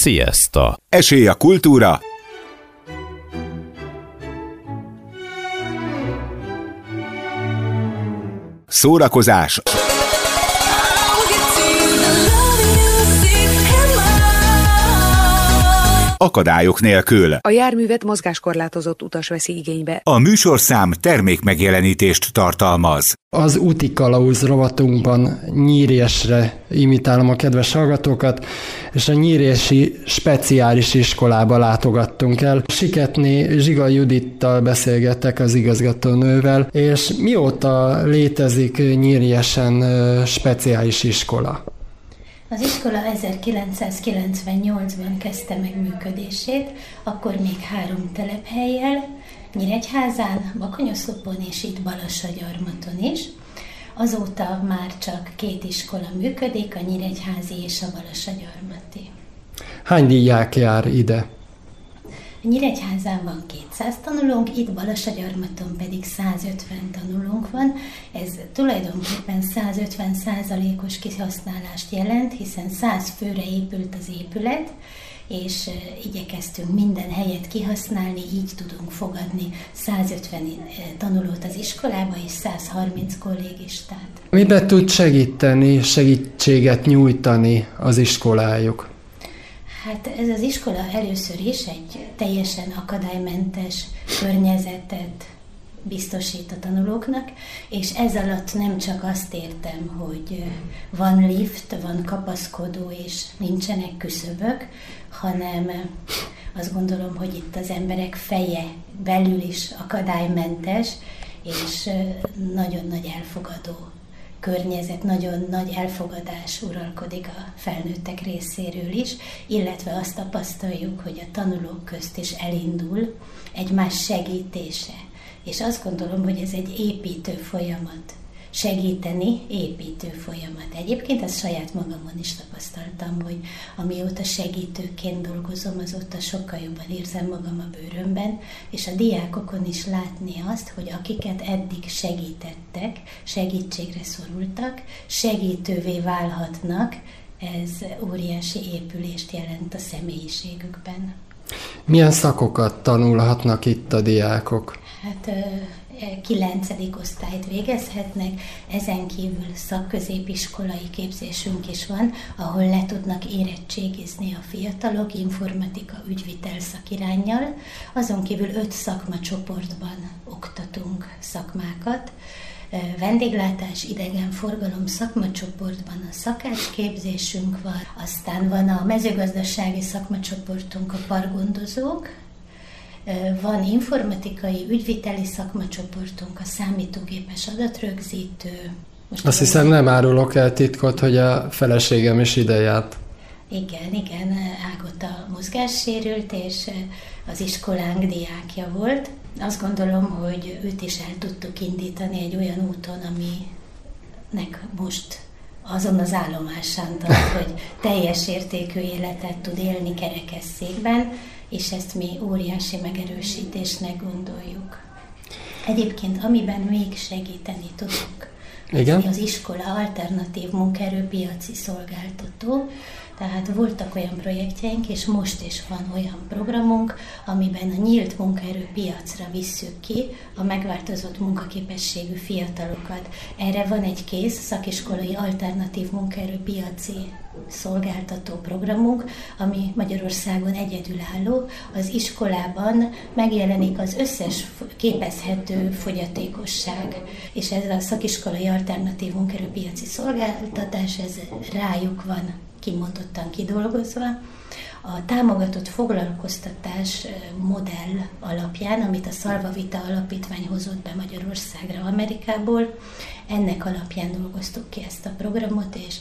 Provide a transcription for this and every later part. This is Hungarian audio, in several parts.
Siesta! Esély a kultúra, szórakozás, akadályok nélkül. A járművet mozgáskorlátozott utas veszi igénybe. A műsorszám termékmegjelenítést tartalmaz. Az úti kalauz rovatunkban nyírésre imitálom a kedves hallgatókat, és a nyírési speciális iskolába látogattunk el. Siketné Zsiga Judittal beszélgettek az igazgatónővel, és mióta létezik nyíriesen speciális iskola? Az iskola 1998-ban kezdte meg működését, akkor még három telephelyjel, Nyíregyházán, Bakonyoszlopon és itt Balassagyarmaton is. Azóta már csak két iskola működik, a Nyíregyházi és a Balassagyarmati. Hány diák jár ide? Nyíregyházán van 200 tanulónk, itt Balassagyarmaton pedig 150 tanulónk van. Ez tulajdonképpen 150 százalékos kihasználást jelent, hiszen 100 főre épült az épület, és igyekeztünk minden helyet kihasználni, így tudunk fogadni 150 tanulót az iskolába és 130 kollégistát. Mibe tud segíteni, segítséget nyújtani az iskolájuk? Hát ez az iskola először is egy teljesen akadálymentes környezetet biztosít a tanulóknak, és ez alatt nem csak azt értem, hogy van lift, van kapaszkodó, és nincsenek küszöbök, hanem azt gondolom, hogy itt az emberek feje belül is akadálymentes, és nagyon nagy elfogadó környezet, nagyon nagy elfogadás uralkodik a felnőttek részéről is, illetve azt tapasztaljuk, hogy a tanulók közt is elindul egymás segítése. És azt gondolom, hogy ez egy építő folyamat segíteni építő folyamat. Egyébként ezt saját magamon is tapasztaltam, hogy amióta segítőként dolgozom, azóta sokkal jobban érzem magam a bőrömben, és a diákokon is látni azt, hogy akiket eddig segítettek, segítségre szorultak, segítővé válhatnak, ez óriási épülést jelent a személyiségükben. Milyen szakokat tanulhatnak itt a diákok? Hát kilencedik osztályt végezhetnek, ezen kívül szakközépiskolai képzésünk is van, ahol le tudnak érettségizni a fiatalok informatika ügyvitel szakirányjal, azon kívül öt szakmacsoportban oktatunk szakmákat, vendéglátás, idegenforgalom szakmacsoportban a szakácsképzésünk van, aztán van a mezőgazdasági szakmacsoportunk, a pargondozók, van informatikai ügyviteli szakmacsoportunk, a számítógépes adatrögzítő. Most Azt hiszem nem árulok el titkot, hogy a feleségem is ide járt. Igen, igen, Ágota mozgássérült, és az iskolánk diákja volt. Azt gondolom, hogy őt is el tudtuk indítani egy olyan úton, aminek most azon az állomásán tart, hogy teljes értékű életet tud élni kerekesszékben, és ezt mi óriási megerősítésnek gondoljuk. Egyébként, amiben még segíteni tudunk, Igen? az iskola alternatív munkaerőpiaci szolgáltató, tehát voltak olyan projektjeink, és most is van olyan programunk, amiben a nyílt munkaerőpiacra visszük ki a megváltozott munkaképességű fiatalokat. Erre van egy kész szakiskolai alternatív munkaerőpiaci szolgáltató programunk, ami Magyarországon egyedülálló. Az iskolában megjelenik az összes képezhető fogyatékosság, és ez a szakiskolai alternatív munkerőpiaci szolgáltatás, ez rájuk van kimondottan kidolgozva. A támogatott foglalkoztatás modell alapján, amit a Szalva Vita Alapítvány hozott be Magyarországra Amerikából, ennek alapján dolgoztuk ki ezt a programot, és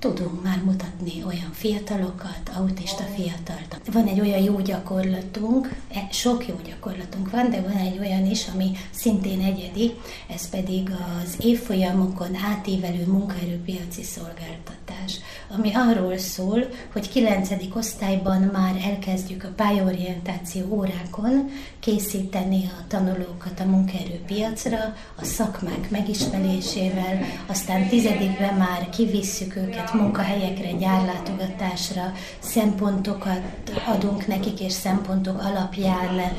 tudunk már mutatni olyan fiatalokat, autista fiatalt. Van egy olyan jó gyakorlatunk, e, sok jó gyakorlatunk van, de van egy olyan is, ami szintén egyedi, ez pedig az évfolyamokon átívelő munkaerőpiaci szolgáltatás, ami arról szól, hogy 9. osztályban már elkezdjük a pályaorientáció órákon készíteni a tanulókat a munkaerőpiacra, a szakmák megismerésével, aztán tizedikben már kivisszük őket lehet munkahelyekre, gyárlátogatásra, szempontokat adunk nekik, és szempontok alapján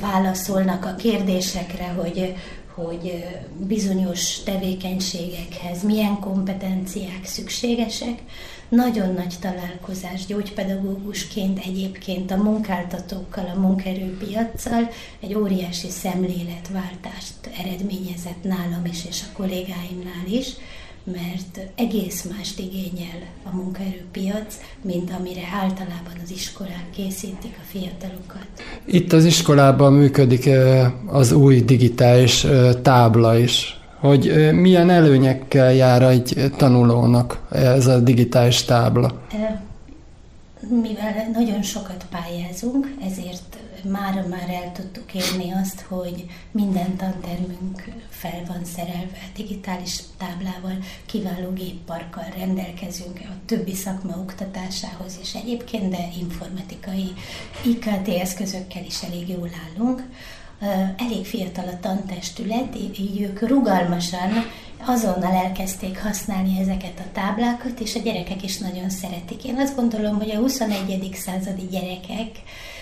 válaszolnak a kérdésekre, hogy hogy bizonyos tevékenységekhez milyen kompetenciák szükségesek. Nagyon nagy találkozás gyógypedagógusként egyébként a munkáltatókkal, a munkerőpiacsal egy óriási szemléletváltást eredményezett nálam is és a kollégáimnál is mert egész mást igényel a munkaerőpiac, mint amire általában az iskolák készítik a fiatalokat. Itt az iskolában működik az új digitális tábla is, hogy milyen előnyekkel jár egy tanulónak ez a digitális tábla? Mivel nagyon sokat pályázunk, ezért már már el tudtuk érni azt, hogy minden tantermünk fel van szerelve digitális táblával, kiváló gépparkkal rendelkezünk a többi szakma oktatásához is egyébként, de informatikai IKT eszközökkel is elég jól állunk. Elég fiatal a tantestület, így ők rugalmasan azonnal elkezdték használni ezeket a táblákat, és a gyerekek is nagyon szeretik. Én azt gondolom, hogy a 21. századi gyerekek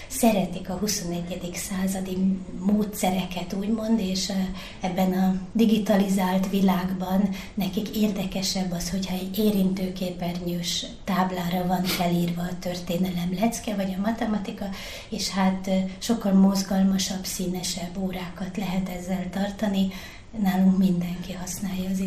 szeretik a 21. századi módszereket, úgymond, és ebben a digitalizált világban nekik érdekesebb az, hogyha egy érintőképernyős táblára van felírva a történelem lecke, vagy a matematika, és hát sokkal mozgalmasabb, színesebb órákat lehet ezzel tartani. Nálunk mindenki használja az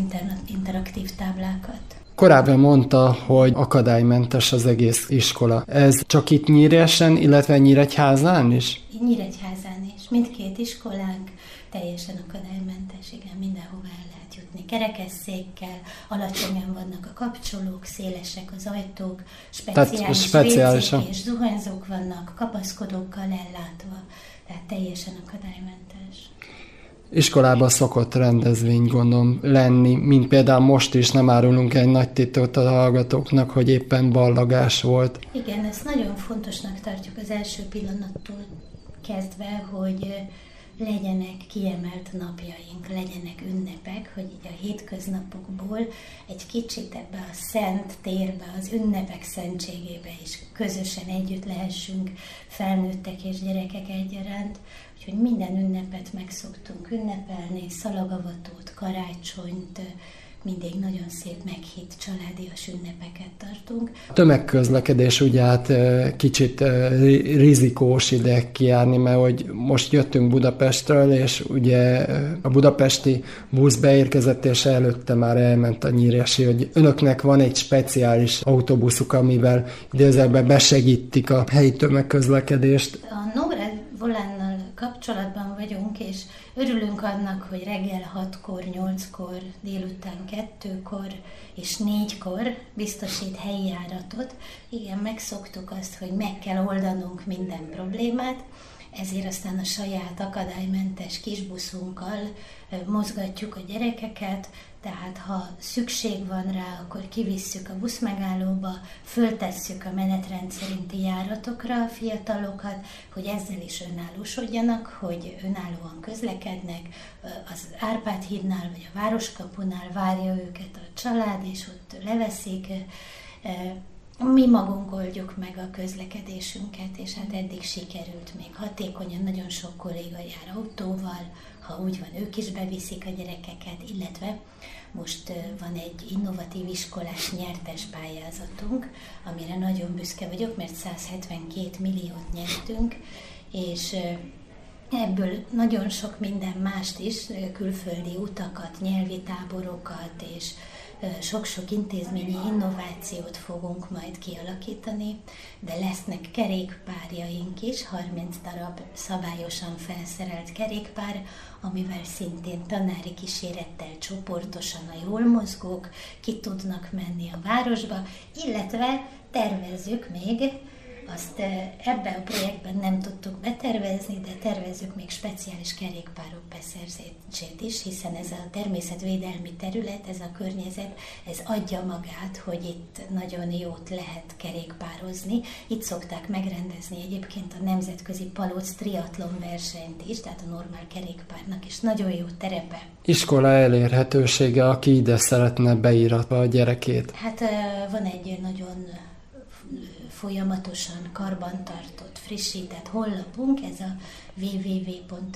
interaktív táblákat. Korábban mondta, hogy akadálymentes az egész iskola. Ez csak itt Nyíresen, illetve Nyíregyházán is? Nyíregyházán is. Mindkét iskolánk teljesen akadálymentes, igen, mindenhova el lehet jutni. Kerekesszékkel, alacsonyan vannak a kapcsolók, szélesek az ajtók, speciális, speciális és zuhanyzók vannak, kapaszkodókkal ellátva, tehát teljesen akadálymentes iskolában szokott rendezvény gondolom lenni, mint például most is nem árulunk egy nagy titkot a hallgatóknak, hogy éppen ballagás volt. Igen, ezt nagyon fontosnak tartjuk az első pillanattól kezdve, hogy legyenek kiemelt napjaink, legyenek ünnepek, hogy így a hétköznapokból egy kicsit ebbe a szent térbe, az ünnepek szentségébe is közösen együtt lehessünk felnőttek és gyerekek egyaránt, Úgyhogy minden ünnepet meg szoktunk ünnepelni, szalagavatót, karácsonyt, mindig nagyon szép meghitt családias ünnepeket tartunk. A tömegközlekedés ugye hát kicsit rizikós ide kijárni, mert hogy most jöttünk Budapestről, és ugye a budapesti busz beérkezett, és előtte már elment a nyíresi, hogy önöknek van egy speciális autóbuszuk, amivel idézőben besegítik a helyi tömegközlekedést. A Nógrád Volánnal kapcsolatban vagyunk, és örülünk annak, hogy reggel 6-kor, 8-kor, délután 2-kor és 4-kor biztosít helyi járatot. Igen, megszoktuk azt, hogy meg kell oldanunk minden problémát, ezért aztán a saját akadálymentes kisbuszunkkal mozgatjuk a gyerekeket, tehát ha szükség van rá, akkor kivisszük a buszmegállóba, föltesszük a menetrend szerinti járatokra a fiatalokat, hogy ezzel is önállósodjanak, hogy önállóan közlekednek. Az Árpád hídnál vagy a Városkapunál várja őket a család, és ott leveszik. Mi magunk oldjuk meg a közlekedésünket, és hát eddig sikerült még hatékonyan, nagyon sok kolléga jár autóval, ha úgy van, ők is beviszik a gyerekeket, illetve most van egy innovatív iskolás nyertes pályázatunk, amire nagyon büszke vagyok, mert 172 milliót nyertünk, és ebből nagyon sok minden mást is, külföldi utakat, nyelvi táborokat és sok-sok intézményi innovációt fogunk majd kialakítani, de lesznek kerékpárjaink is, 30 darab szabályosan felszerelt kerékpár, amivel szintén tanári kísérettel csoportosan a jól mozgók ki tudnak menni a városba, illetve tervezzük még azt ebben a projektben nem tudtuk betervezni, de tervezünk még speciális kerékpárok beszerzését is, hiszen ez a természetvédelmi terület, ez a környezet, ez adja magát, hogy itt nagyon jót lehet kerékpározni. Itt szokták megrendezni egyébként a nemzetközi palóc triatlon versenyt is, tehát a normál kerékpárnak is nagyon jó terepe. Iskola elérhetősége, aki ide szeretne beíratva a gyerekét? Hát van egy nagyon folyamatosan karbantartott, frissített honlapunk, ez a www.ridens.hu,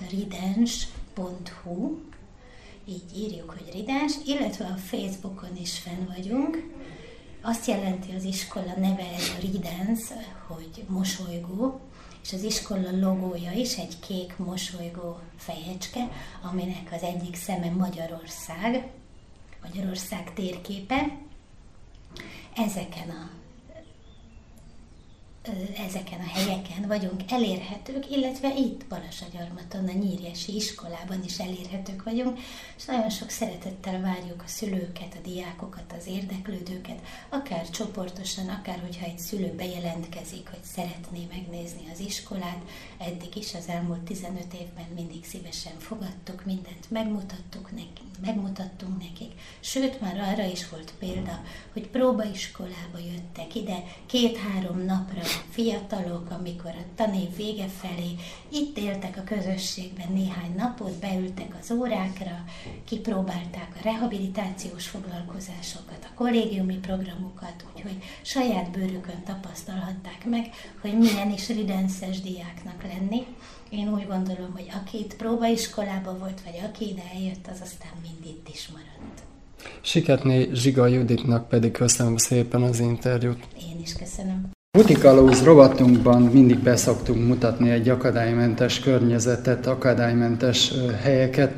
így írjuk, hogy Ridens, illetve a Facebookon is fenn vagyunk. Azt jelenti az iskola neve, ez a Ridens, hogy mosolygó, és az iskola logója is egy kék mosolygó fejecske, aminek az egyik szeme Magyarország, Magyarország térképe. Ezeken a ezeken a helyeken vagyunk elérhetők, illetve itt Balasagyarmaton, a Nyírjesi iskolában is elérhetők vagyunk, és nagyon sok szeretettel várjuk a szülőket, a diákokat, az érdeklődőket, akár csoportosan, akár hogyha egy szülő bejelentkezik, hogy szeretné megnézni az iskolát, eddig is az elmúlt 15 évben mindig szívesen fogadtuk, mindent megmutattuk neki, megmutattunk nekik, sőt már arra is volt példa, hogy próbaiskolába jöttek ide két-három napra fiatalok, amikor a tanév vége felé itt éltek a közösségben néhány napot, beültek az órákra, kipróbálták a rehabilitációs foglalkozásokat, a kollégiumi programokat, úgyhogy saját bőrükön tapasztalhatták meg, hogy milyen is ridenszes diáknak lenni. Én úgy gondolom, hogy aki itt próbaiskolába volt, vagy aki ide eljött, az aztán mind itt is maradt. Siketné Zsiga Juditnak pedig köszönöm szépen az interjút. Én is köszönöm. Butikalóz rovatunkban mindig beszoktunk mutatni egy akadálymentes környezetet, akadálymentes helyeket.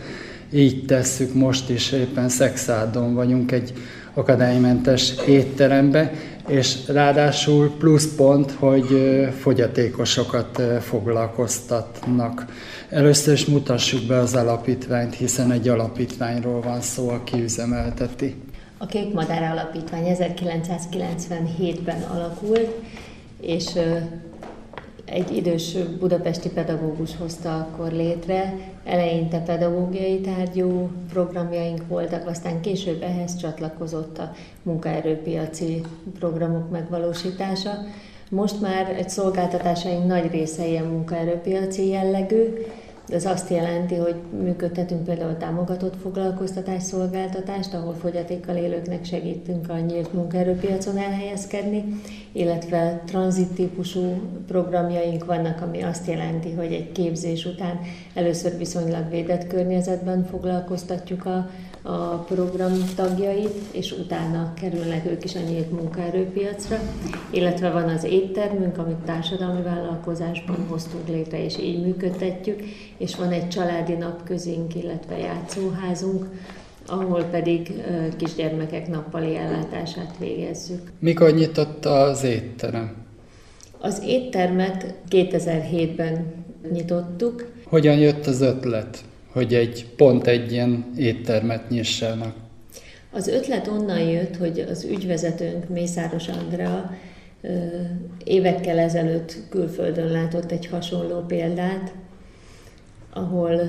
Így tesszük most is, éppen Szexádon vagyunk egy akadálymentes étterembe, és ráadásul pluszpont, hogy fogyatékosokat foglalkoztatnak. Először is mutassuk be az alapítványt, hiszen egy alapítványról van szó, aki üzemelteti. A Kék Madár Alapítvány 1997-ben alakult, és egy idős budapesti pedagógus hozta akkor létre. Eleinte pedagógiai tárgyú programjaink voltak, aztán később ehhez csatlakozott a munkaerőpiaci programok megvalósítása. Most már egy szolgáltatásaink nagy része ilyen munkaerőpiaci jellegű, ez azt jelenti, hogy működtetünk például támogatott foglalkoztatás szolgáltatást, ahol fogyatékkal élőknek segítünk a nyílt munkaerőpiacon elhelyezkedni, illetve tranzit típusú programjaink vannak, ami azt jelenti, hogy egy képzés után először viszonylag védett környezetben foglalkoztatjuk a a program tagjait, és utána kerülnek ők is a nyílt munkaerőpiacra, illetve van az éttermünk, amit társadalmi vállalkozásban hoztunk létre, és így működtetjük, és van egy családi napközünk, illetve játszóházunk, ahol pedig kisgyermekek nappali ellátását végezzük. Mikor nyitott az étterem? Az éttermet 2007-ben nyitottuk. Hogyan jött az ötlet? Hogy egy pont egy ilyen éttermet nyissanak? Az ötlet onnan jött, hogy az ügyvezetőnk Mészáros Andrea évekkel ezelőtt külföldön látott egy hasonló példát, ahol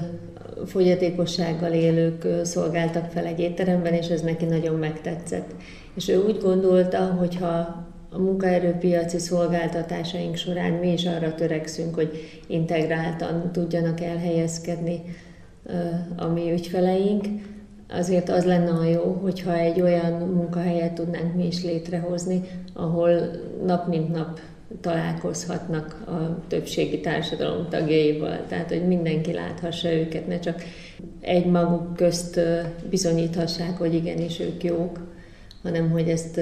fogyatékossággal élők szolgáltak fel egy étteremben, és ez neki nagyon megtetszett. És ő úgy gondolta, hogy ha a munkaerőpiaci szolgáltatásaink során mi is arra törekszünk, hogy integráltan tudjanak elhelyezkedni a mi ügyfeleink, azért az lenne a jó, hogyha egy olyan munkahelyet tudnánk mi is létrehozni, ahol nap mint nap találkozhatnak a többségi társadalom tagjaival, tehát hogy mindenki láthassa őket, ne csak egy maguk közt bizonyíthassák, hogy igenis ők jók, hanem hogy ezt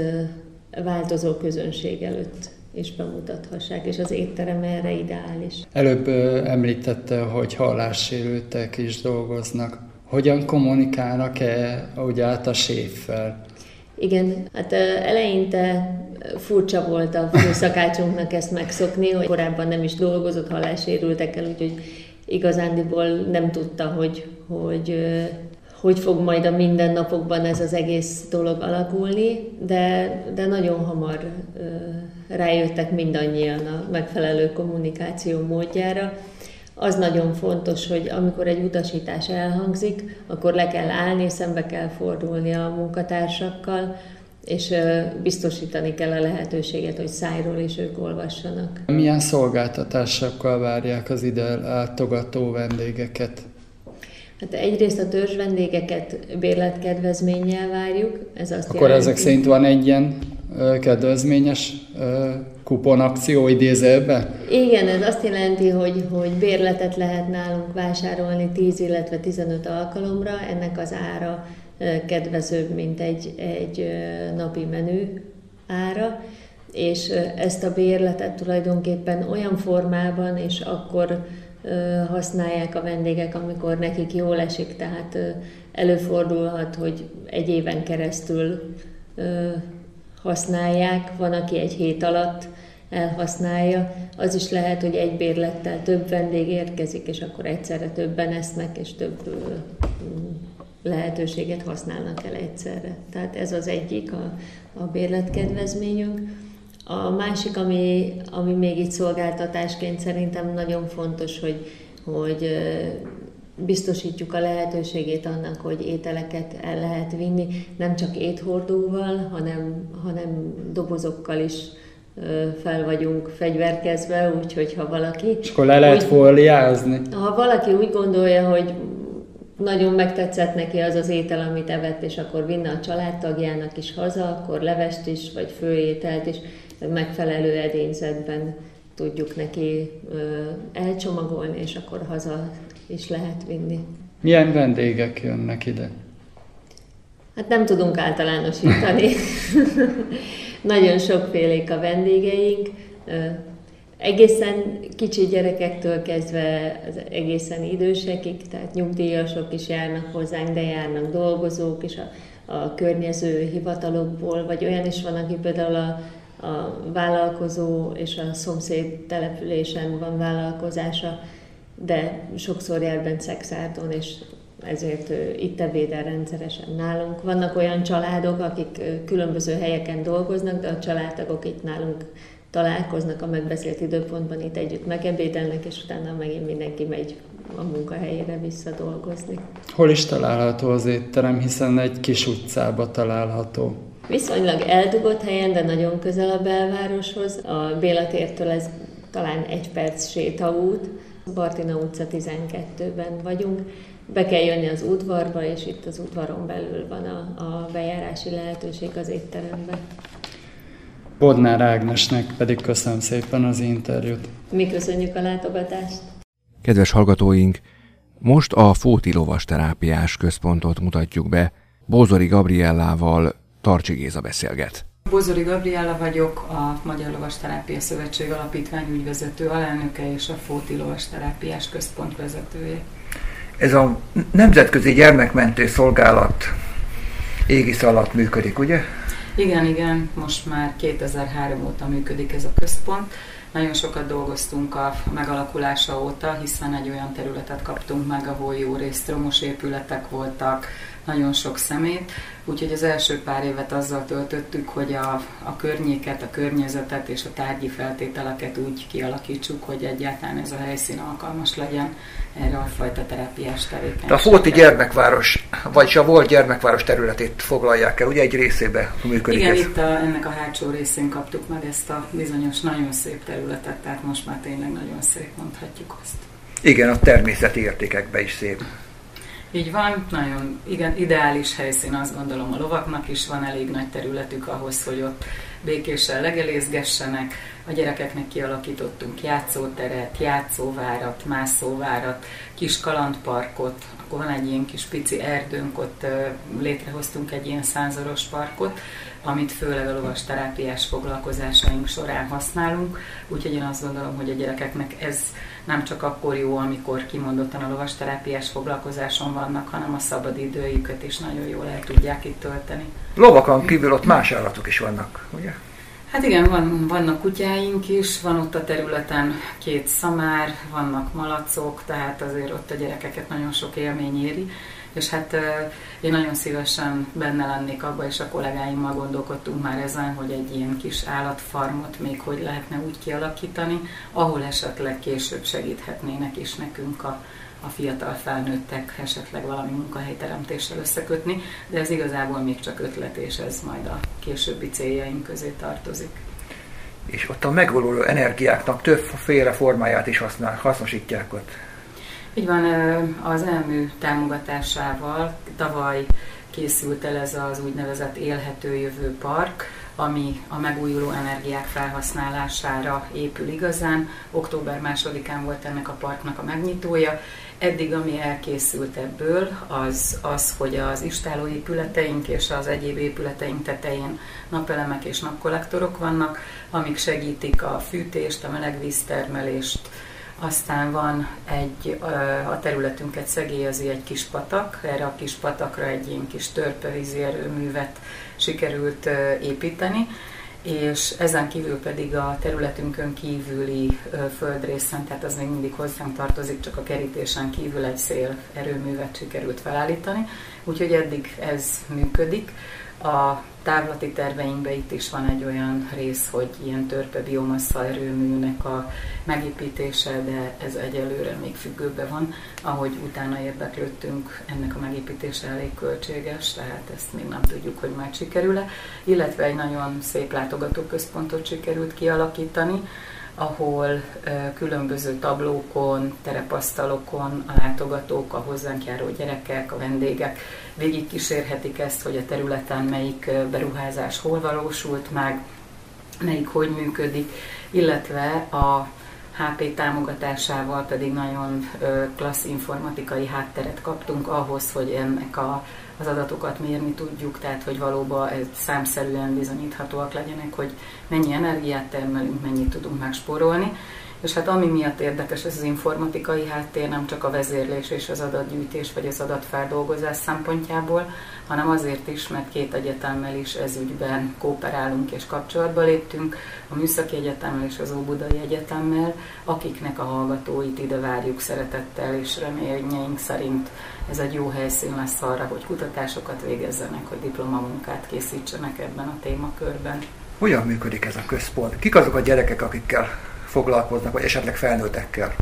változó közönség előtt és bemutathassák, és az étterem erre ideális. Előbb említette, hogy hallássérültek is dolgoznak. Hogyan kommunikálnak-e úgy át a séffel? Igen, hát eleinte furcsa volt a főszakácsunknak ezt megszokni, hogy korábban nem is dolgozott hallássérültekkel, úgyhogy igazándiból nem tudta, hogy, hogy hogy fog majd a mindennapokban ez az egész dolog alakulni, de, de nagyon hamar rájöttek mindannyian a megfelelő kommunikáció módjára. Az nagyon fontos, hogy amikor egy utasítás elhangzik, akkor le kell állni, szembe kell fordulni a munkatársakkal, és biztosítani kell a lehetőséget, hogy szájról is ők olvassanak. Milyen szolgáltatásokkal várják az ide látogató vendégeket? Hát egyrészt a törzs vendégeket bérletkedvezménnyel várjuk. Ez azt Akkor jelenti, ezek szerint van egy ilyen kedvezményes kuponakció idézőbe? Igen, ez azt jelenti, hogy, hogy bérletet lehet nálunk vásárolni 10, illetve 15 alkalomra. Ennek az ára kedvezőbb, mint egy, egy napi menü ára és ezt a bérletet tulajdonképpen olyan formában, és akkor használják a vendégek, amikor nekik jól esik, tehát előfordulhat, hogy egy éven keresztül használják, van, aki egy hét alatt elhasználja. Az is lehet, hogy egy bérlettel több vendég érkezik, és akkor egyszerre többen esznek, és több lehetőséget használnak el egyszerre. Tehát ez az egyik a, a bérletkedvezményünk. A másik, ami, ami még itt szolgáltatásként szerintem nagyon fontos, hogy, hogy biztosítjuk a lehetőségét annak, hogy ételeket el lehet vinni, nem csak éthordóval, hanem, hanem dobozokkal is fel vagyunk fegyverkezve, úgyhogy ha valaki... És akkor le lehet úgy, fóliázni? Ha valaki úgy gondolja, hogy nagyon megtetszett neki az az étel, amit evett, és akkor vinne a családtagjának is haza, akkor levest is, vagy főételt is megfelelő edényzetben tudjuk neki elcsomagolni, és akkor haza is lehet vinni. Milyen vendégek jönnek ide? Hát nem tudunk általánosítani. Nagyon sokfélék a vendégeink. Egészen kicsi gyerekektől kezdve az egészen idősekig, tehát nyugdíjasok is járnak hozzánk, de járnak dolgozók is a, a környező hivatalokból, vagy olyan is van, aki például a a vállalkozó és a szomszéd településen van vállalkozása, de sokszor jár bent Szexárdon, és ezért itt ebédel rendszeresen nálunk. Vannak olyan családok, akik különböző helyeken dolgoznak, de a családtagok itt nálunk találkoznak a megbeszélt időpontban, itt együtt megebédelnek, és utána megint mindenki megy a munkahelyére visszadolgozni. Hol is található az étterem, hiszen egy kis utcába található? Viszonylag eldugott helyen, de nagyon közel a belvároshoz. A Béla tértől ez talán egy perc sétaút. Bartina utca 12-ben vagyunk. Be kell jönni az udvarba, és itt az udvaron belül van a, a bejárási lehetőség az étterembe. Bodnár Ágnesnek pedig köszönöm szépen az interjút. Mi köszönjük a látogatást. Kedves hallgatóink, most a Fóti Lovas Terápiás Központot mutatjuk be. Bózori Gabriellával Tarcsi Géza beszélget. Bozori Gabriella vagyok, a Magyar Lovas Terápia Szövetség Alapítvány ügyvezető alelnöke és a Fóti Lovas Terápiás Központ vezetője. Ez a Nemzetközi Gyermekmentő Szolgálat égisz alatt működik, ugye? Igen, igen, most már 2003 óta működik ez a központ. Nagyon sokat dolgoztunk a megalakulása óta, hiszen egy olyan területet kaptunk meg, ahol jó részt romos épületek voltak, nagyon sok szemét, úgyhogy az első pár évet azzal töltöttük, hogy a, a környéket, a környezetet és a tárgyi feltételeket úgy kialakítsuk, hogy egyáltalán ez a helyszín alkalmas legyen erre a fajta terápiás tevékenységre. A Fóti gyermekváros, vagyis a volt gyermekváros területét foglalják el, ugye egy részébe működik Igen, ez? itt a, ennek a hátsó részén kaptuk meg ezt a bizonyos nagyon szép területet, tehát most már tényleg nagyon szép, mondhatjuk azt. Igen, a természeti értékekben is szép. Így van, nagyon igen, ideális helyszín, azt gondolom a lovaknak is van elég nagy területük ahhoz, hogy ott békésen legelészgessenek. A gyerekeknek kialakítottunk játszóteret, játszóvárat, mászóvárat, kis kalandparkot, akkor van egy ilyen kis pici erdőnk, ott létrehoztunk egy ilyen szánzoros parkot, amit főleg a lovas terápiás foglalkozásaink során használunk, úgyhogy én azt gondolom, hogy a gyerekeknek ez nem csak akkor jó, amikor kimondottan a lovas terápiás foglalkozáson vannak, hanem a szabad időjüket is nagyon jól el tudják itt tölteni. Lovakon kívül ott más állatok is vannak, ugye? Hát igen, van, vannak kutyáink is, van ott a területen két szamár, vannak malacok, tehát azért ott a gyerekeket nagyon sok élmény éri és hát én nagyon szívesen benne lennék abba, és a kollégáimmal gondolkodtunk már ezen, hogy egy ilyen kis állatfarmot még hogy lehetne úgy kialakítani, ahol esetleg később segíthetnének is nekünk a, a fiatal felnőttek esetleg valami munkahelyteremtéssel összekötni, de ez igazából még csak ötlet, és ez majd a későbbi céljaink közé tartozik. És ott a megvaló energiáknak többféle formáját is használ, hasznosítják ott. Így van, az elmű támogatásával tavaly készült el ez az úgynevezett élhető jövő park, ami a megújuló energiák felhasználására épül igazán. Október másodikán volt ennek a parknak a megnyitója. Eddig, ami elkészült ebből, az az, hogy az épületeink és az egyéb épületeink tetején napelemek és napkollektorok vannak, amik segítik a fűtést, a melegvíztermelést, aztán van egy, a területünket szegélyezi egy kis patak, erre a kis patakra egy ilyen kis törpevízi erőművet sikerült építeni, és ezen kívül pedig a területünkön kívüli földrészen, tehát az még mindig hozzánk tartozik, csak a kerítésen kívül egy szél erőművet sikerült felállítani, úgyhogy eddig ez működik. A távlati terveinkben itt is van egy olyan rész, hogy ilyen törpe biomassa erőműnek a megépítése, de ez egyelőre még függőben van. Ahogy utána érdeklődtünk, ennek a megépítése elég költséges, tehát ezt még nem tudjuk, hogy majd sikerül-e. Illetve egy nagyon szép látogatóközpontot sikerült kialakítani, ahol különböző tablókon, terepasztalokon a látogatók, a hozzánk járó gyerekek, a vendégek végig kísérhetik ezt, hogy a területen melyik beruházás hol valósult meg, melyik hogy működik, illetve a HP támogatásával pedig nagyon klassz informatikai hátteret kaptunk ahhoz, hogy ennek a az adatokat mérni tudjuk, tehát hogy valóban számszerűen bizonyíthatóak legyenek, hogy mennyi energiát termelünk, mennyit tudunk megspórolni. És hát ami miatt érdekes ez az informatikai háttér, nem csak a vezérlés és az adatgyűjtés vagy az adatfeldolgozás szempontjából, hanem azért is, mert két egyetemmel is ez ügyben kooperálunk és kapcsolatba léptünk, a Műszaki Egyetemmel és az Óbudai Egyetemmel, akiknek a hallgatóit ide várjuk szeretettel, és reményeink szerint ez egy jó helyszín lesz arra, hogy kutatásokat végezzenek, hogy diplomamunkát készítsenek ebben a témakörben. Hogyan működik ez a központ? Kik azok a gyerekek, akikkel foglalkoznak, vagy esetleg felnőttekkel?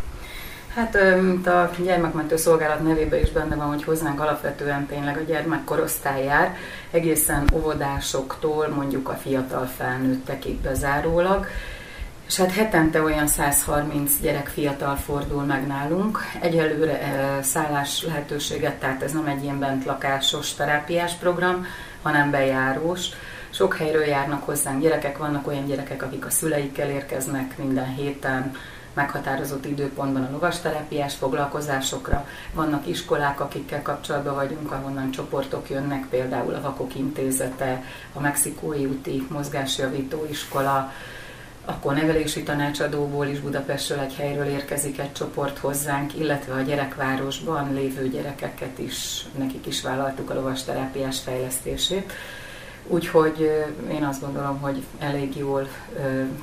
Hát, mint a gyermekmentő szolgálat nevében is benne van, hogy hozzánk alapvetően tényleg a gyermekkorosztály jár, egészen óvodásoktól mondjuk a fiatal felnőttekig bezárólag, és hát hetente olyan 130 gyerek fiatal fordul meg nálunk. Egyelőre szállás lehetőséget, tehát ez nem egy ilyen bentlakásos terápiás program, hanem bejárós. Sok helyről járnak hozzánk gyerekek, vannak olyan gyerekek, akik a szüleikkel érkeznek minden héten, meghatározott időpontban a lovasterápiás foglalkozásokra. Vannak iskolák, akikkel kapcsolatban vagyunk, ahonnan csoportok jönnek, például a Vakok Intézete, a Mexikói úti mozgásjavító iskola, akkor nevelési tanácsadóból is Budapestről egy helyről érkezik egy csoport hozzánk, illetve a gyerekvárosban lévő gyerekeket is, nekik is vállaltuk a lovasterápiás fejlesztését. Úgyhogy én azt gondolom, hogy elég jól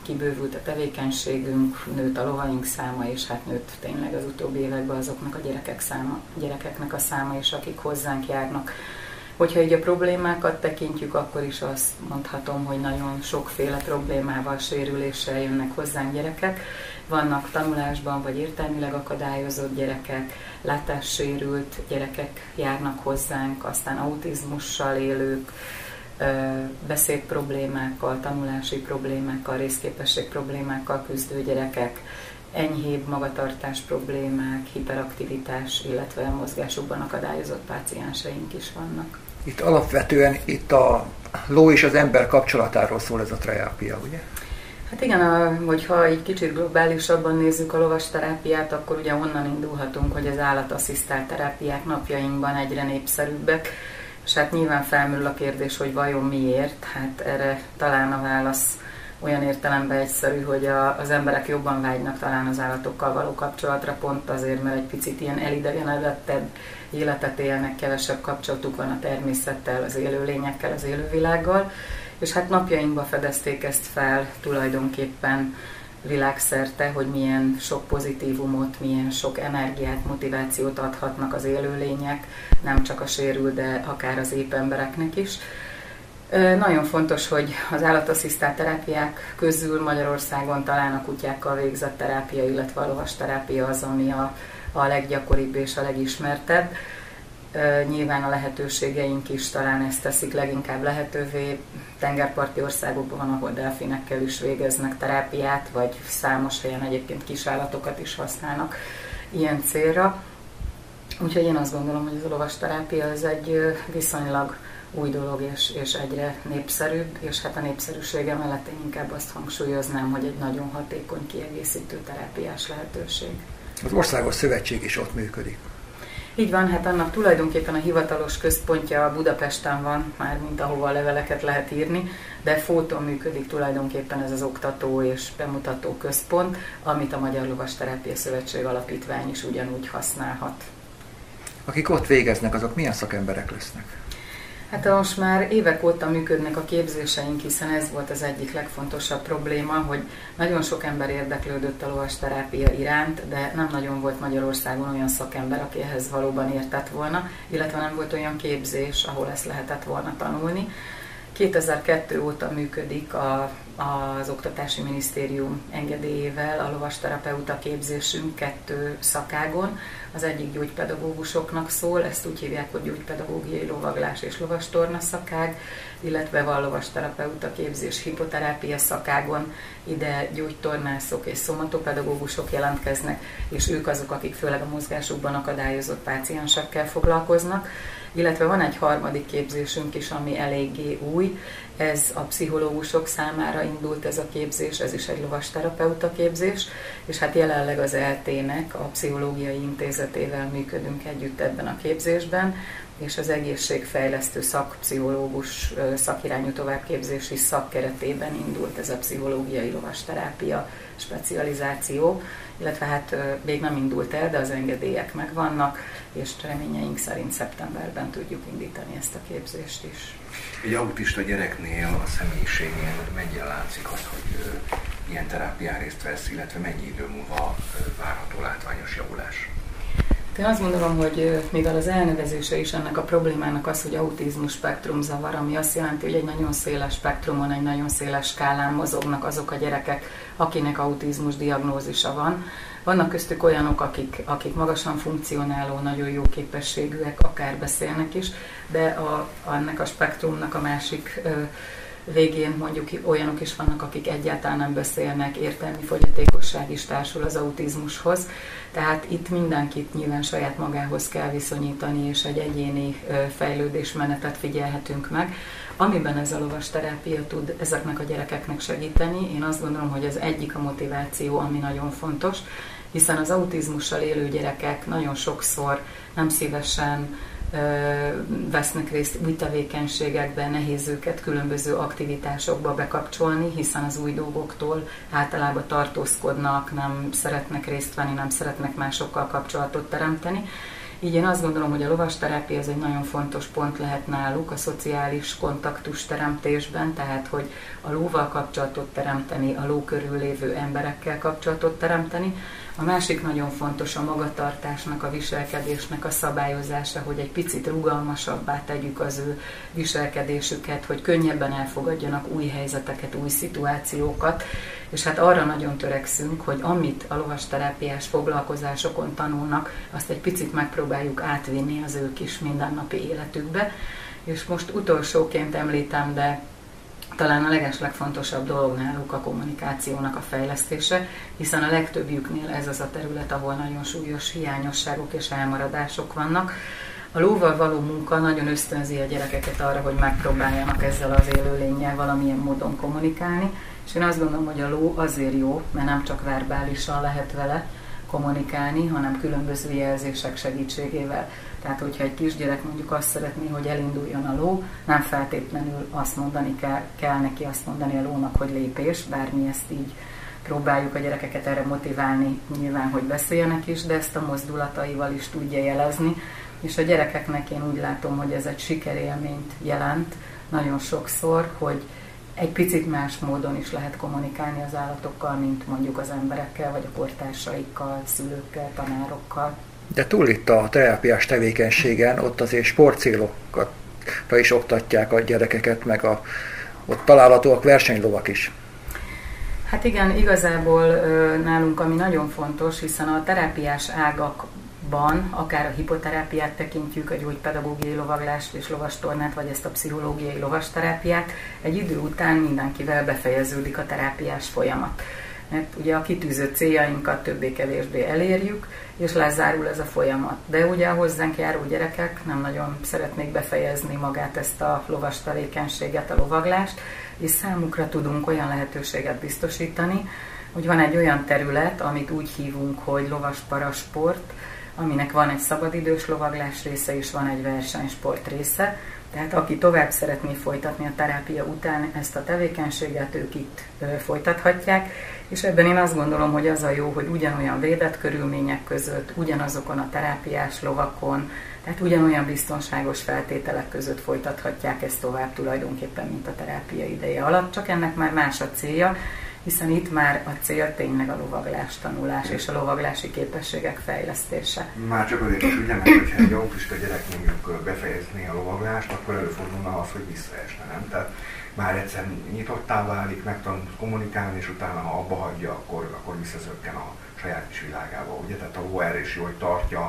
kibővült a tevékenységünk, nőtt a lovaink száma, és hát nőtt tényleg az utóbbi években azoknak a gyerekek száma, gyerekeknek a száma is, akik hozzánk járnak. Hogyha így a problémákat tekintjük, akkor is azt mondhatom, hogy nagyon sokféle problémával, sérüléssel jönnek hozzánk gyerekek. Vannak tanulásban vagy értelmileg akadályozott gyerekek, látássérült gyerekek járnak hozzánk, aztán autizmussal élők, beszéd problémákkal, tanulási problémákkal, részképesség problémákkal küzdő gyerekek, enyhébb magatartás problémák, hiperaktivitás, illetve mozgásokban akadályozott pácienseink is vannak. Itt alapvetően itt a ló és az ember kapcsolatáról szól ez a terápia, ugye? Hát igen, a, hogyha egy kicsit globálisabban nézzük a lovas terápiát, akkor ugye onnan indulhatunk, hogy az állatasszisztált terápiák napjainkban egyre népszerűbbek és hát nyilván felmerül a kérdés, hogy vajon miért. Hát erre talán a válasz olyan értelemben egyszerű, hogy a, az emberek jobban vágynak talán az állatokkal való kapcsolatra, pont azért, mert egy picit ilyen elidegenedettebb életet élnek, kevesebb kapcsolatuk van a természettel, az élőlényekkel, az élővilággal, és hát napjainkban fedezték ezt fel tulajdonképpen világszerte, hogy milyen sok pozitívumot, milyen sok energiát, motivációt adhatnak az élőlények, nem csak a sérül, de akár az épp embereknek is. Nagyon fontos, hogy az állatasszisztált terápiák közül Magyarországon talán a kutyákkal végzett terápia, illetve a lovas terápia az, ami a, a leggyakoribb és a legismertebb. Nyilván a lehetőségeink is talán ezt teszik leginkább lehetővé. Tengerparti országokban ahol delfinekkel is végeznek terápiát, vagy számos helyen egyébként kisállatokat is használnak ilyen célra. Úgyhogy én azt gondolom, hogy az a lovas terápia az egy viszonylag új dolog, és, és egyre népszerűbb, és hát a népszerűsége mellett én inkább azt hangsúlyoznám, hogy egy nagyon hatékony kiegészítő terápiás lehetőség. Az Országos Szövetség is ott működik. Így van, hát annak tulajdonképpen a hivatalos központja Budapesten van, már mint ahova a leveleket lehet írni, de fóton működik tulajdonképpen ez az oktató és bemutató központ, amit a Magyar Lovas Terápia Szövetség Alapítvány is ugyanúgy használhat. Akik ott végeznek, azok milyen szakemberek lesznek? Hát most már évek óta működnek a képzéseink, hiszen ez volt az egyik legfontosabb probléma, hogy nagyon sok ember érdeklődött a lovasterápia iránt, de nem nagyon volt Magyarországon olyan szakember, aki ehhez valóban értett volna, illetve nem volt olyan képzés, ahol ezt lehetett volna tanulni. 2002 óta működik a, az Oktatási Minisztérium engedélyével a lovasterapeuta képzésünk kettő szakágon. Az egyik gyógypedagógusoknak szól, ezt úgy hívják, hogy gyógypedagógiai lovaglás és lovastorna szakág, illetve van lovasterapeuta képzés hipoterápia szakágon, ide gyógytornászok és szomatopedagógusok jelentkeznek, és ők azok, akik főleg a mozgásukban akadályozott páciensekkel foglalkoznak illetve van egy harmadik képzésünk is, ami eléggé új, ez a pszichológusok számára indult ez a képzés, ez is egy lovasterapeuta képzés, és hát jelenleg az ELT-nek, a Pszichológiai Intézetével működünk együtt ebben a képzésben, és az egészségfejlesztő szakpszichológus szakirányú továbbképzési szakkeretében indult ez a pszichológiai lovasterápia specializáció, illetve hát még nem indult el, de az engedélyek megvannak, és reményeink szerint szeptemberben tudjuk indítani ezt a képzést is. Egy autista gyereknél a személyiségén mennyire látszik azt, hogy ilyen terápián részt vesz, illetve mennyi idő múlva várható látványos javulás? Én azt gondolom, hogy mivel az elnevezése is ennek a problémának az, hogy autizmus spektrum zavar, ami azt jelenti, hogy egy nagyon széles spektrumon, egy nagyon széles skálán mozognak azok a gyerekek, akinek autizmus diagnózisa van. Vannak köztük olyanok, akik, akik magasan funkcionáló, nagyon jó képességűek, akár beszélnek is, de a, ennek a spektrumnak a másik végén mondjuk olyanok is vannak, akik egyáltalán nem beszélnek, értelmi fogyatékosság is társul az autizmushoz. Tehát itt mindenkit nyilván saját magához kell viszonyítani, és egy egyéni fejlődésmenetet figyelhetünk meg. Amiben ez a lovas terápia tud ezeknek a gyerekeknek segíteni, én azt gondolom, hogy ez egyik a motiváció, ami nagyon fontos, hiszen az autizmussal élő gyerekek nagyon sokszor nem szívesen vesznek részt új tevékenységekben, nehéz őket különböző aktivitásokba bekapcsolni, hiszen az új dolgoktól általában tartózkodnak, nem szeretnek részt venni, nem szeretnek másokkal kapcsolatot teremteni. Így én azt gondolom, hogy a lovasterápia az egy nagyon fontos pont lehet náluk a szociális kontaktus teremtésben, tehát hogy a lóval kapcsolatot teremteni, a ló körül lévő emberekkel kapcsolatot teremteni, a másik nagyon fontos a magatartásnak, a viselkedésnek a szabályozása, hogy egy picit rugalmasabbá tegyük az ő viselkedésüket, hogy könnyebben elfogadjanak új helyzeteket, új szituációkat, és hát arra nagyon törekszünk, hogy amit a lovasterápiás foglalkozásokon tanulnak, azt egy picit megpróbáljuk átvinni az ő kis mindennapi életükbe. És most utolsóként említem, de talán a legeslegfontosabb dolog náluk a kommunikációnak a fejlesztése, hiszen a legtöbbjüknél ez az a terület, ahol nagyon súlyos hiányosságok és elmaradások vannak. A lóval való munka nagyon ösztönzi a gyerekeket arra, hogy megpróbáljanak ezzel az élőlényel valamilyen módon kommunikálni, és én azt gondolom, hogy a ló azért jó, mert nem csak verbálisan lehet vele kommunikálni, hanem különböző jelzések segítségével. Tehát, hogyha egy kisgyerek mondjuk azt szeretné, hogy elinduljon a ló, nem feltétlenül azt mondani kell, kell neki azt mondani a lónak, hogy lépés, bár mi ezt így próbáljuk a gyerekeket erre motiválni, nyilván, hogy beszéljenek is, de ezt a mozdulataival is tudja jelezni, és a gyerekeknek én úgy látom, hogy ez egy sikerélményt jelent nagyon sokszor, hogy egy picit más módon is lehet kommunikálni az állatokkal, mint mondjuk az emberekkel, vagy a portársaikkal, szülőkkel, tanárokkal. De túl itt a terápiás tevékenységen, ott azért sportcélokra is oktatják a gyerekeket, meg a, ott találhatóak versenylovak is. Hát igen, igazából nálunk ami nagyon fontos, hiszen a terápiás ágakban, akár a hipoterápiát tekintjük, a gyógypedagógiai lovaglást és lovastornát, vagy ezt a pszichológiai lovasterápiát, egy idő után mindenkivel befejeződik a terápiás folyamat. Mert ugye a kitűzött céljainkat többé-kevésbé elérjük, és lezárul ez a folyamat. De ugye a hozzánk járó gyerekek nem nagyon szeretnék befejezni magát ezt a lovas tevékenységet, a lovaglást, és számukra tudunk olyan lehetőséget biztosítani, hogy van egy olyan terület, amit úgy hívunk, hogy lovas parasport, aminek van egy szabadidős lovaglás része, és van egy versenysport része. Tehát aki tovább szeretné folytatni a terápia után ezt a tevékenységet, ők itt folytathatják, és ebben én azt gondolom, hogy az a jó, hogy ugyanolyan védett körülmények között, ugyanazokon a terápiás lovakon, tehát ugyanolyan biztonságos feltételek között folytathatják ezt tovább tulajdonképpen, mint a terápia ideje alatt, csak ennek már más a célja, hiszen itt már a cél tényleg a lovaglás tanulás és a lovaglási képességek fejlesztése. Már csak azért is, ugye, mert hogyha egy autista gyerek mondjuk befejezni a lovaglást, akkor előfordulna az, hogy visszaesne, nem? Tehát már egyszer nyitottá válik, megtanul kommunikálni, és utána, ha abba hagyja, akkor, akkor visszazökken a saját kis világába. Ugye? Tehát a ló erre is jó, hogy tartja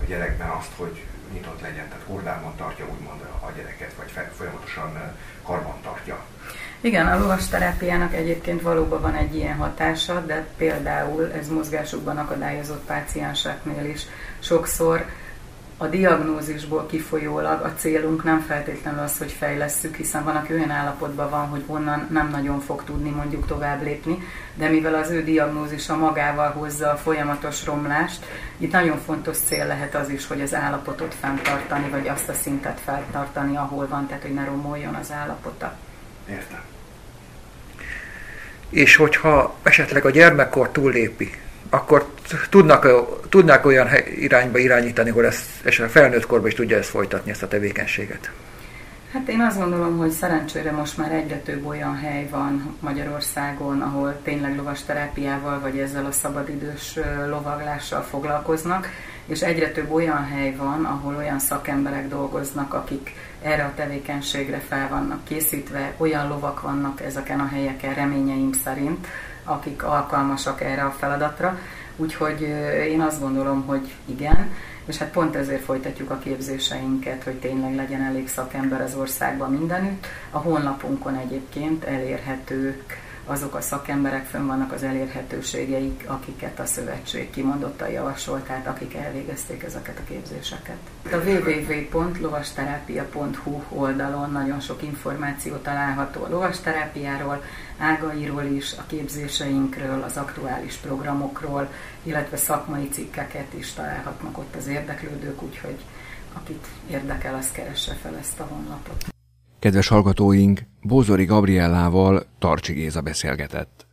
a gyerekben azt, hogy nyitott legyen, tehát hordában tartja úgymond a gyereket, vagy folyamatosan karban tartja. Igen, a lovas terápiának egyébként valóban van egy ilyen hatása, de például ez mozgásukban akadályozott pácienseknél is sokszor a diagnózisból kifolyólag a célunk nem feltétlenül az, hogy fejlesszük, hiszen van, aki olyan állapotban van, hogy onnan nem nagyon fog tudni mondjuk tovább lépni, de mivel az ő diagnózisa magával hozza a folyamatos romlást, itt nagyon fontos cél lehet az is, hogy az állapotot fenntartani, vagy azt a szintet feltartani, ahol van, tehát hogy ne romoljon az állapota. Értem. És hogyha esetleg a gyermekkor túllépi, akkor tudnak, tudnák olyan irányba irányítani, hogy ezt esetleg felnőtt korban is tudja ezt folytatni, ezt a tevékenységet? Hát én azt gondolom, hogy szerencsére most már egyre több olyan hely van Magyarországon, ahol tényleg lovas terápiával vagy ezzel a szabadidős lovaglással foglalkoznak, és egyre több olyan hely van, ahol olyan szakemberek dolgoznak, akik erre a tevékenységre fel vannak készítve, olyan lovak vannak ezeken a helyeken reményeim szerint, akik alkalmasak erre a feladatra. Úgyhogy én azt gondolom, hogy igen, és hát pont ezért folytatjuk a képzéseinket, hogy tényleg legyen elég szakember az országban mindenütt. A honlapunkon egyébként elérhetők azok a szakemberek, fönn vannak az elérhetőségeik, akiket a szövetség kimondottan javasolt, tehát akik elvégezték ezeket a képzéseket. A www.lovasterápia.hu oldalon nagyon sok információ található a lovasterápiáról, ágairól is, a képzéseinkről, az aktuális programokról, illetve szakmai cikkeket is találhatnak ott az érdeklődők, úgyhogy akit érdekel, az keresse fel ezt a honlapot. Kedves hallgatóink, Bózori Gabriellával Tarcsi Géza beszélgetett.